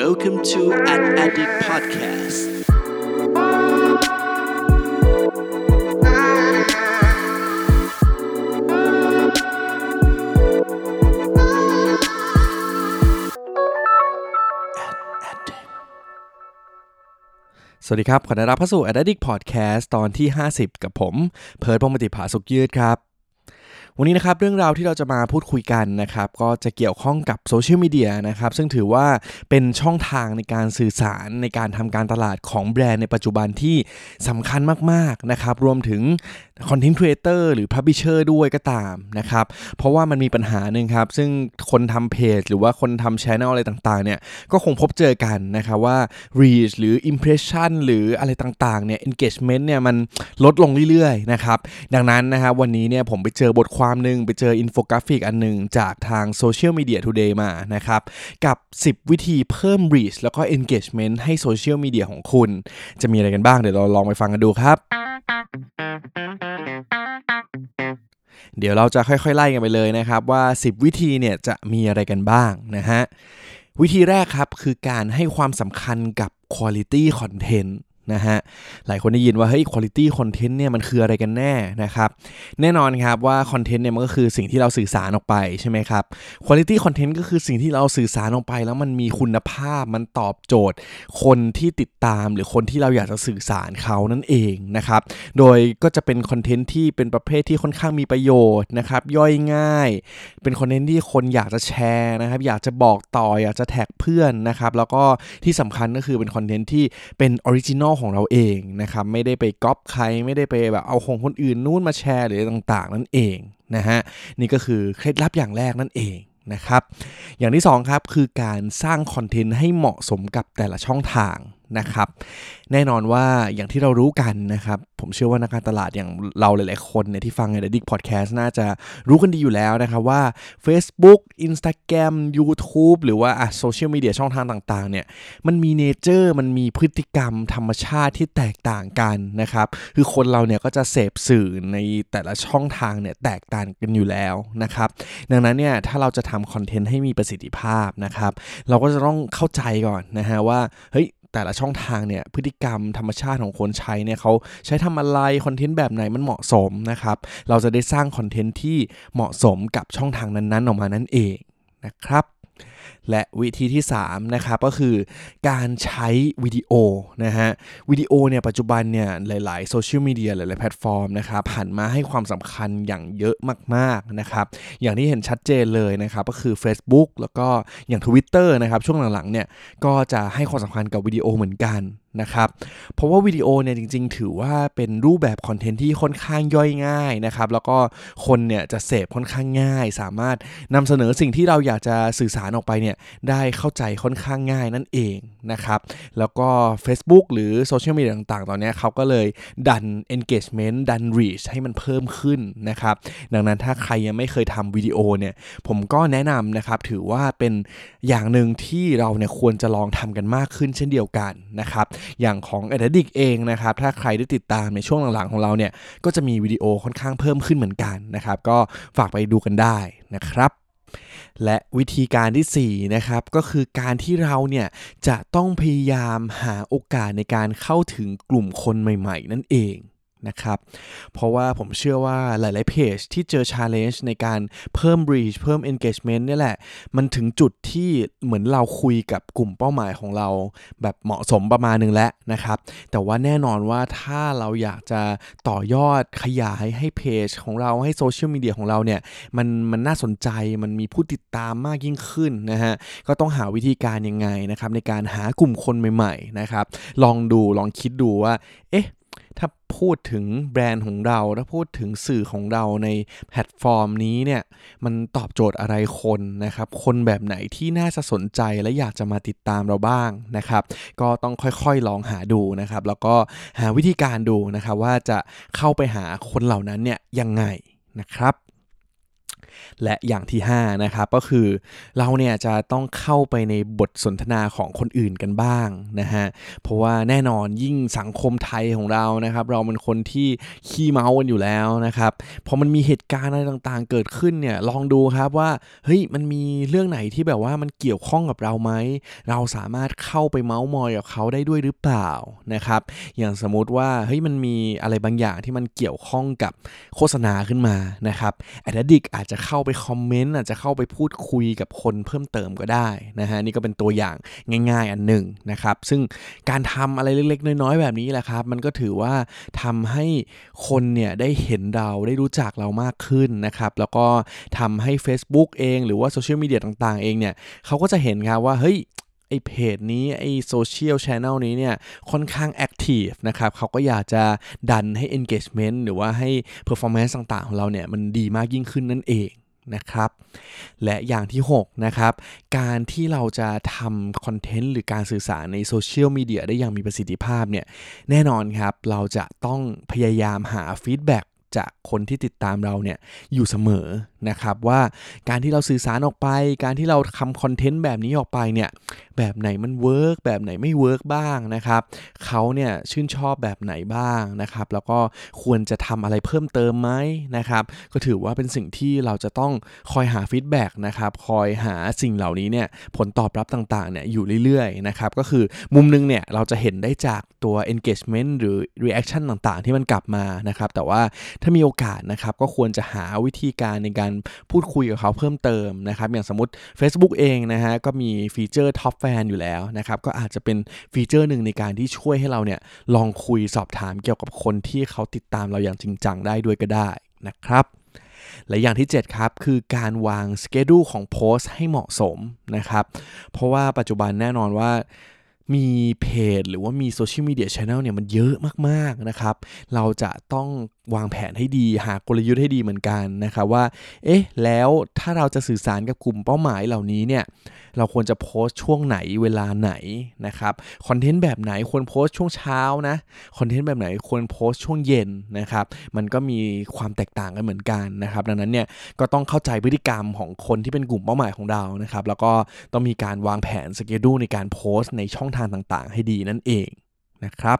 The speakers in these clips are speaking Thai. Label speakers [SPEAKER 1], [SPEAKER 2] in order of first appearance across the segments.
[SPEAKER 1] Welcome to An Addict Podcast
[SPEAKER 2] สวัสดีครับ ขอต้อนรับเข้าสู่ Addict Podcast ตอนที่ 50 กับผม เพิร์ดพงศ์ปฏิภาสุกยืดครับ วันนี้นะครับเรื่องราวที่เราจะมาพูดคุยกันนะครับก็จะเกี่ยวข้องกับโซเชียลมีเดียนะครับซึ่งถือว่าเป็นช่องทางในการสื่อสารในการทำการตลาดของแบรนด์ในปัจจุบันที่สำคัญมากๆนะครับรวมถึง content creator หรือ publisher ด้วยก็ตามนะครับ เพราะว่ามันมีปัญหาหนึ่งครับ ซึ่งคนทำเพจหรือว่าคนทำช anel อะไรต่างๆเนี่ยก็คงพบเจอกันนะครับว่า reach หรือ impression หรืออะไรต่างๆเนี่ย engagement เนี่ยมันลดลงเรื่อยๆนะครับ ดังนั้นนะครับวันนี้เนี่ยผมไปเจอบทความหนึ่งไปเจออินโฟกราฟิกอันหนึ่งจากทาง Social Media Today มานะครับ กับ 10 วิธีเพิ่ม reach แล้วก็ engagement ให้โซเชียลมีเดียของคุณ จะมีอะไรกันบ้างเดี๋ยวเราลองไปฟังกันดูครับ เดี๋ยวเราจะค่อยๆ ไล่กันไปเลยนะครับว่า 10 วิธีเนี่ยจะมีอะไรกันบ้างนะฮะ วิธีแรกครับคือการให้ความสำคัญกับ quality content นะฮะหลายคนได้ยินว่าเฮ้ย quality content เนี่ยมันคืออะไรกันแน่นะครับแน่นอนครับว่าคอนเทนต์เนี่ยมันก็คือสิ่งที่เราสื่อสารออกไปใช่ไหมครับ quality content ก็คือสิ่งที่เราสื่อสารออกไป แล้วมันมีคุณภาพมันตอบโจทย์ คนที่ติดตามหรือคนที่เราอยากจะสื่อสารเขานั่นเองนะครับโดยก็จะเป็นคอนเทนต์ที่เป็นประเภทที่ค่อนข้างมีประโยชน์นะครับย่อยง่าย เป็นคอนเทนต์ที่คนอยากจะแชร์นะครับอยากจะบอกต่ออยากจะแท็กเพื่อนนะครับแล้วก็ที่สำคัญก็คือเป็นคอนเทนต์ที่เป็น original ของเราเองนะครับไม่ได้ไปก๊อปใครไม่ได้ไปแบบเอาของคนอื่นนู่นมาแชร์หรือต่างๆ นั่นเองนะฮะนี่ก็คือเคล็ดลับอย่างแรกนั่นเองนะครับอย่างที่2ครับคือการสร้างคอนเทนต์ให้เหมาะสมกับแต่ละช่องทาง นะครับ แน่นอนว่าอย่างที่เรารู้กันนะครับ ผมเชื่อว่านักการตลาดอย่างเราหลาย ๆ คนเนี่ยที่ฟังใน Dick Podcast น่าจะรู้กันดีอยู่แล้วนะครับว่า Facebook Instagram YouTube หรือว่าโซเชียลมีเดียช่องทางต่าง ๆ เนี่ย มันมีเนเจอร์มันมีพฤติกรรมธรรมชาติที่แตกต่างกันนะครับ คือคนเราเนี่ยก็จะเสพสื่อในแต่ละช่องทางเนี่ยแตกต่างกันอยู่แล้วนะครับ ดังนั้นเนี่ยถ้าเราจะทำคอนเทนต์ให้มีประสิทธิภาพนะครับ เราก็จะต้องเข้าใจก่อนนะฮะว่าเฮ้ย แต่ละช่องทางเนี่ยพฤติกรรมธรรมชาติของคนใช้เนี่ยเขาใช้ทำอะไรคอนเทนต์แบบไหนมันเหมาะสมนะครับ เราจะได้สร้างคอนเทนต์ที่เหมาะสมกับช่องทางนั้นๆออกมานั่นเองนะครับ และวิธีที่3นะครับก็คือการใช้วิดีโอนะฮะวิดีโอเนี่ยปัจจุบันเนี่ยหลายๆโซเชียลมีเดียหลายๆแพลตฟอร์มนะครับหันมาให้ความสำคัญอย่างเยอะมากๆนะครับอย่างที่เห็นชัดเจนเลยนะครับก็คือ Facebook แล้วก็อย่าง Twitter นะครับช่วงหลังๆเนี่ยก็จะให้ความสำคัญกับวิดีโอเหมือนกัน นะครับ เพราะว่าวิดีโอเนี่ยจริง ๆ ถือว่าเป็นรูปแบบคอนเทนต์ที่ค่อนข้างย่อยง่ายนะครับ แล้วก็คนเนี่ยจะเสพค่อนข้างง่าย สามารถนำเสนอสิ่งที่เราอยากจะสื่อสารออกไปเนี่ยได้เข้าใจค่อนข้างง่ายนั่นเองนะครับ แล้วก็ Facebook หรือโซเชียลมีเดียต่าง ๆ ตอนนี้เขาก็เลยดัน engagement ดัน reach ให้มันเพิ่มขึ้นนะครับ ดังนั้นถ้าใครยังไม่เคยทำวิดีโอเนี่ยผมก็แนะนำนะครับ ถือว่าเป็นอย่างหนึ่งที่เราเนี่ยควรจะลองทำกันมากขึ้นเช่นเดียวกันนะครับอย่างของ a d d i c t เองนะครับถ้าใครได้ติดตามในช่วงหลังๆของเราเนี่ยก็จะมีวิดีโอค่อนข้างเพิ่มขึ้นเหมือนกันนะครับก็ฝากไปดูกันได้นะครับและวิธีการที่4นะครับก็คือการที่เราเนี่ยจะต้องพยายามหาโอกาสในการเข้าถึงกลุ่มคนใหม่ ๆ นั่นเอง นะครับ เพราะว่าผมเชื่อว่าหลาย ๆ เพจที่เจอ challenge ในการเพิ่ม reach เพิ่ม engagement นี่แหละ มันถึงจุดที่เหมือนเราคุยกับกลุ่มเป้าหมายของเรา แบบเหมาะสมประมาณนึงแล้วนะครับ แต่ว่าแน่นอนว่าถ้าเราอยากจะต่อยอดขยายให้เพจของเราให้โซเชียลมีเดียของเราเนี่ย มันมันน่าสนใจมันมีผู้ติดตามมากยิ่งขึ้นนะฮะ ก็ต้องหาวิธีการยังไงนะครับในการหากลุ่มคนใหม่ ๆ นะครับ ลองดูลองคิดดูว่า เอ๊ะ ถ้าพูดถึงแบรนด์ของเรา ถ้าพูดถึงสื่อของเราในแพลตฟอร์มนี้เนี่ย มันตอบโจทย์อะไรคนนะครับ คนแบบไหนที่น่าจะสนใจและอยากจะมาติดตามเราบ้างนะครับ ก็ต้องค่อยๆลองหาดูนะครับ แล้วก็หาวิธีการดูนะครับว่าจะเข้าไปหาคนเหล่านั้นเนี่ยยังไงนะครับ และอย่างที่5นะครับก็คือเราเนี่ยจะต้องเข้าไปในบทสนทนาของคนอื่นกันบ้างนะฮะเพราะว่าแน่นอนยิ่งสังคมไทยของเรานะครับ เราเป็นคนที่ขี้เมากันอยู่แล้วนะครับพอมันมีเหตุการณ์อะไรต่างๆ เกิดขึ้นเนี่ยลองดูครับว่าเฮ้ยมันมีเรื่องไหนที่แบบว่ามันเกี่ยวข้องกับเราไหมเราสามารถเข้าไปเมาส์มอยกับเขาได้ด้วยหรือเปล่านะครับ อย่างสมมติว่าเฮ้ยมันมีอะไรบางอย่างที่มันเกี่ยวข้องกับโฆษณาขึ้นมานะครับแอดดิกอาจจะเข้าไปคอมเมนต์อาจจะเข้าไปพูดคุยกับคนเพิ่มเติมก็ได้นะฮะนี่ก็เป็นตัวอย่างง่าย ๆ อันหนึ่งนะครับซึ่งการทำอะไรเล็ก ๆ น้อยๆแบบนี้แหละครับ มันก็ถือว่าทำให้คนเนี่ยได้เห็นเราได้รู้จักเรามากขึ้นนะครับแล้วก็ทำให้ Facebook เอง หรือว่าโซเชียลมีเดียต่างๆเองเนี่ยเขาก็จะเห็นครับว่าเฮ้ย ไอเพจนี้ไอโซเชียลช n นลนี้เนี่ยค่อนข้างแอคทีฟนะครับเขาก็อยากจะดันให้ engagement หรือว่าให้ performance ต่างๆ ของเราเนี่ยมันดีมากยิ่งขึ้นนั่นเองนะครับ และอย่างที่ 6 นะครับ การที่เราจะทำคอนเทนต์หรือการสื่อสารในโซเชียลมีเดียได้อย่างมีประสิทธิภาพเนี่ยแน่นอนครับ เราจะต้องพยายามหา feedback จากคนที่ติดตามเราเนี่ยอยู่เสมอ นะครับว่าการที่เราสื่อสารออกไป การที่เราทำคอนเทนต์แบบนี้ออกไปเนี่ยแบบไหนมัน work แบบไหนไม่ work บ้างนะครับเขาเนี่ยชื่นชอบแบบไหนบ้างนะครับแล้วก็ควรจะทำอะไรเพิ่มเติมไหมนะครับก็ถือว่าเป็นสิ่งที่เราจะต้องคอยหา feedback นะครับคอยหาสิ่งเหล่านี้เนี่ยผลตอบรับต่างๆเนี่ยอยู่เรื่อยๆนะครับก็คือมุมนึงเนี่ยเราจะเห็นได้จากตัว engagement หรือ reaction ต่างๆ ที่มันกลับมานะครับแต่ว่าถ้ามีโอกาสนะครับก็ควรจะหาวิธีการในการพูดคุยกับเขาเพิ่มเติมนะครับอย่างสมมติ Facebook เองนะฮะก็มีฟีเจอร์ Top Fan อยู่แล้วนะครับก็อาจจะเป็นฟีเจอร์หนึ่งในการที่ช่วยให้เราเนี่ยลองคุยสอบถามเกี่ยวกับคนที่เขาติดตามเราอย่างจริงจังได้ด้วยก็ได้นะครับและอย่างที่ 7 ครับ คือการวางสเกดูของโพสต์ให้เหมาะสมนะครับ เพราะว่าปัจจุบันแน่นอนว่ามีเพจหรือว่ามีโซเชียลมีเดียช n นลเนี่ยมันเยอะมาก ๆ นะครับ เราจะต้อง วางแผนให้ดีหากลยุทธ์ให้ดีเหมือนกันนะครับว่า เอ๊ะ แล้วถ้าเราจะสื่อสารกับกลุ่มเป้าหมายเหล่านี้เนี่ย เราควรจะโพสต์ช่วงไหนเวลาไหนนะครับคอนเทนต์แบบไหนควรโพสต์ช่วงเช้านะคอนเทนต์แบบไหนควรโพสต์ช่วงเย็นนะครับ มันก็มีความแตกต่างกันเหมือนกันนะครับ ดังนั้นเนี่ยก็ต้องเข้าใจพฤติกรรมของคนที่เป็นกลุ่มเป้าหมายของเรานะครับ แล้วก็ต้องมีการวางแผนสเกดูในการโพสต์ในช่องทางต่างๆ ให้ดีนั่นเองนะครับ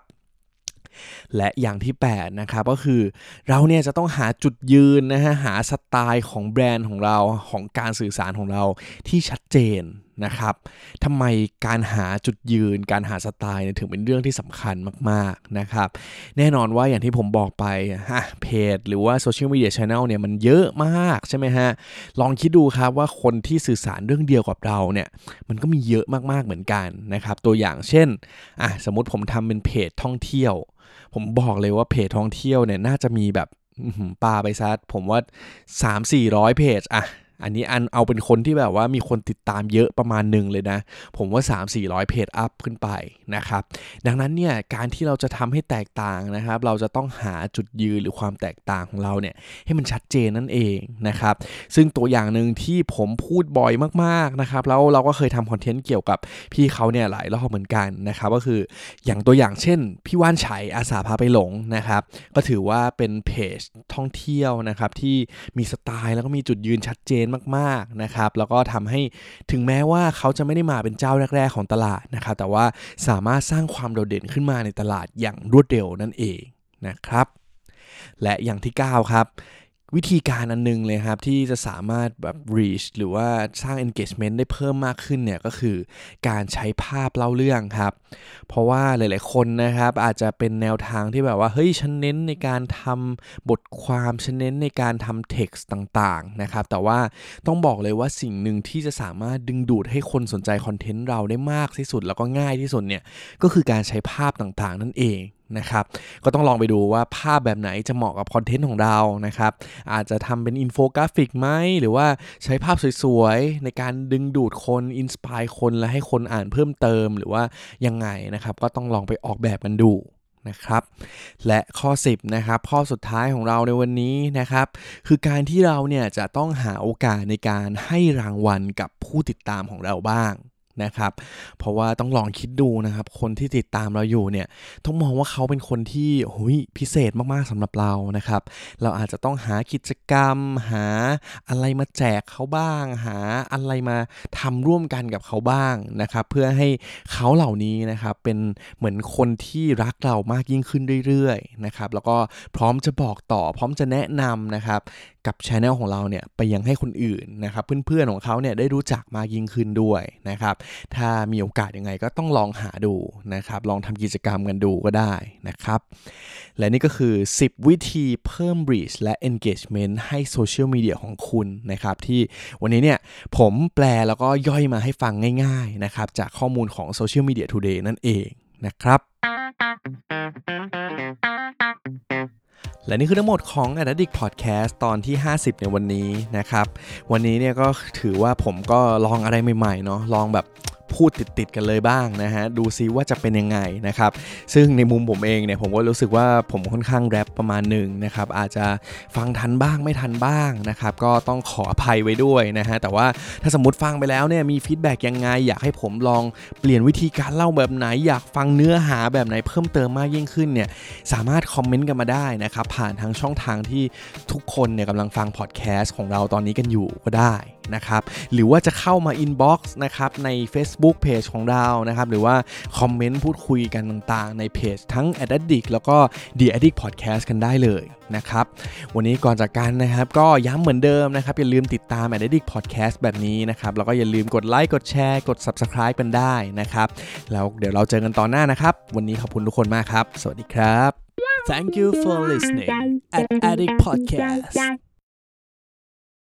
[SPEAKER 2] และอย่างที่8นะครับก็คือเราเนี่ยจะต้องหาจุดยืนนะฮะหาสไตล์ของแบรนด์ของเราของการสื่อสารของเราที่ชัดเจนนะครับทำไมการหาจุดยืน การหาสไตล์ถึงเป็นเรื่องที่สำคัญมากๆนะครับ แน่นอนว่าอย่างที่ผมบอกไปฮะเพจ หรือว่าโซเชียลมีเดียช n นลเนี่ยมันเยอะมากใช่ไหมฮะ ลองคิดดูครับว่าคนที่สื่อสารเรื่องเดียวกับเราเนี่ย มันก็มีเยอะมากๆเหมือนกันนะครับ ตัวอย่างเช่นอะสมมติผมทำเป็นเพจท่องเที่ยว ผมบอกเลยว่าเพจท่องเที่ยวเนี่ยน่าจะมีแบบปลาไปซัดผมว่า 3-400 เพจอะ อันนี้อันเอาเป็นคนที่แบบว่ามีคนติดตามเยอะประมาณหนึ่งเลยนะ ผมว่า 3 400 เพจอัพขึ้นไปนะครับ ดังนั้นเนี่ยการที่เราจะทำให้แตกต่างนะครับ เราจะต้องหาจุดยืนหรือความแตกต่างของเราเนี่ยให้มันชัดเจนนั่นเองนะครับ ซึ่งตัวอย่างหนึ่งที่ผมพูดบ่อยมากๆนะครับ แล้วเราก็เคยทำคอนเทนต์เกี่ยวกับพี่เขาเนี่ยหลายรอบเหมือนกันนะครับ ก็คืออย่างตัวอย่างเช่น พี่ว่านชัยอาสาพาไปหลงนะครับ ก็ถือว่าเป็นเพจท่องเที่ยวนะครับที่มีสไตล์แล้วก็มีจุดยืนชัดเจนมากๆนะครับแล้วก็ทำให้ถึงแม้ว่าเขาจะไม่ได้มาเป็นเจ้าแรก ๆ ของตลาดนะครับแต่ว่าสามารถสร้างความโดดเด่นขึ้นมาในตลาดอย่างรวดเร็วนั่นเองนะครับและอย่างที่ 9 ครับ วิธีการอันนึงเลยครับ ที่จะสามารถแบบ reach หรือว่าสร้าง engagement ได้เพิ่มมากขึ้นเนี่ยก็คือการใช้ภาพเล่าเรื่องครับ เพราะว่าหลาย ๆ คนนะครับ อาจจะเป็นแนวทางที่แบบว่า เฮ้ยฉันเน้นในการทำบทความฉันเน้นในการทำ text ต่าง ๆ นะครับ แต่ว่าต้องบอกเลยว่าสิ่งหนึ่งที่จะสามารถดึงดูดให้คนสนใจคอนเทนต์เราได้มากที่สุดแล้วก็ง่ายที่สุดเนี่ยก็คือการใช้ภาพต่าง ๆ นั่นเองนะครับก็ต้องลองไปดูว่าภาพแบบไหนจะเหมาะกับคอนเทนต์ของเรานะครับอาจจะทำเป็นอินโฟกราฟิกไหมหรือว่าใช้ภาพสวยๆ ในการดึงดูดคน inspire คนและให้คนอ่านเพิ่มเติมหรือว่ายังไงนะครับก็ต้องลองไปออกแบบกันดูนะครับและข้อ 10นะครับข้อสุดท้ายของเราในวันนี้นะครับคือการที่เราเนี่ยจะต้องหาโอกาสในการให้รางวัลกับผู้ติดตามของเราบ้าง นะครับ เพราะว่าต้องลองคิดดูนะครับ คนที่ติดตามเราอยู่เนี่ย ต้องมองว่าเขาเป็นคนที่หุยพิเศษมากๆสำหรับเรานะครับ เราอาจจะต้องหากิจกรรม หาอะไรมาแจกเขาบ้าง หาอะไรมาทำร่วมกันกับเขาบ้างนะครับ เพื่อให้เขาเหล่านี้นะครับเป็นเหมือนคนที่รักเรามากยิ่งขึ้นเรื่อยๆนะครับ แล้วก็พร้อมจะบอกต่อ พร้อมจะแนะนำนะครับ กับช anel ของเราเนี่ยไปยังให้คนอื่นนะครับเพื่อนๆของเขาเนี่ยได้รู้จักมากยิ่งขึ้นด้วยนะครับถ้ามีโอกาสยังไงก็ต้องลองหาดูนะครับลองทำกิจกรรมกันดูก็ได้นะครับและนี่ก็คือ 10 วิธีเพิ่ม reach และ engagement ให้โซเชียลมีเดียของคุณนะครับที่วันนี้เนี่ยผมแปลแล้วก็ย่อยมาให้ฟังง่ายๆนะครับจากข้อมูลของ Social Media Today นั่นเองนะครับ และนี่คือทั้งหมดของ a d d i c t Podcast ตอนที่ 50 ในวันนี้นะครับ วันนี้เนี่ยก็ถือว่าผมก็ลองอะไรใหม่ๆเนาะลองแบบ พูดติดๆกันเลยบ้างนะฮะดูซิว่าจะเป็นยังไงนะครับซึ่งในมุมผมเองเนี่ยผมก็รู้สึกว่าผมค่อนข้างแรปประมาณหนึ่งนะครับอาจจะฟังทันบ้างไม่ทันบ้างนะครับก็ต้องขออภัยไว้ด้วยนะฮะแต่ว่าถ้าสมมติฟังไปแล้วเนี่ยมี feedback ยังไง อยากให้ผมลองเปลี่ยนวิธีการเล่าแบบไหน อยากฟังเนื้อหาแบบไหนเพิ่มเติมมากยิ่งขึ้นเนี่ยสามารถคอมเมนต์กันมาได้นะครับผ่านทางช่องทางที่ทุกคนเนี่ยกำลังฟังพอดแคสต์ของเราตอนนี้กันอยู่ก็ได้นะครับ หรือว่าจะเข้ามา inbox นะครับใน Facebook Page ของเรานะครับ หรือว่าคอมเมนต์พูดคุยกันต่างๆ ในเพจทั้ง a d d i c t แล้วก็ The Addict Podcast กันได้เลยนะครับ วันนี้ก่อนจากกันนะครับ ก็ย้ำเหมือนเดิมนะครับ อย่าลืมติดตาม a d d i c t Podcast แบบนี้นะครับ แล้วก็อย่าลืมกดไลค์กดแชร์กด Subscribe กันได้นะครับ แล้วเดี๋ยวเราเจอกันตอนหน้านะครับ วันนี้ขอบคุณทุกคนมากครับ สวัสดีครับ
[SPEAKER 1] Thank you for listening at Addict Podcast.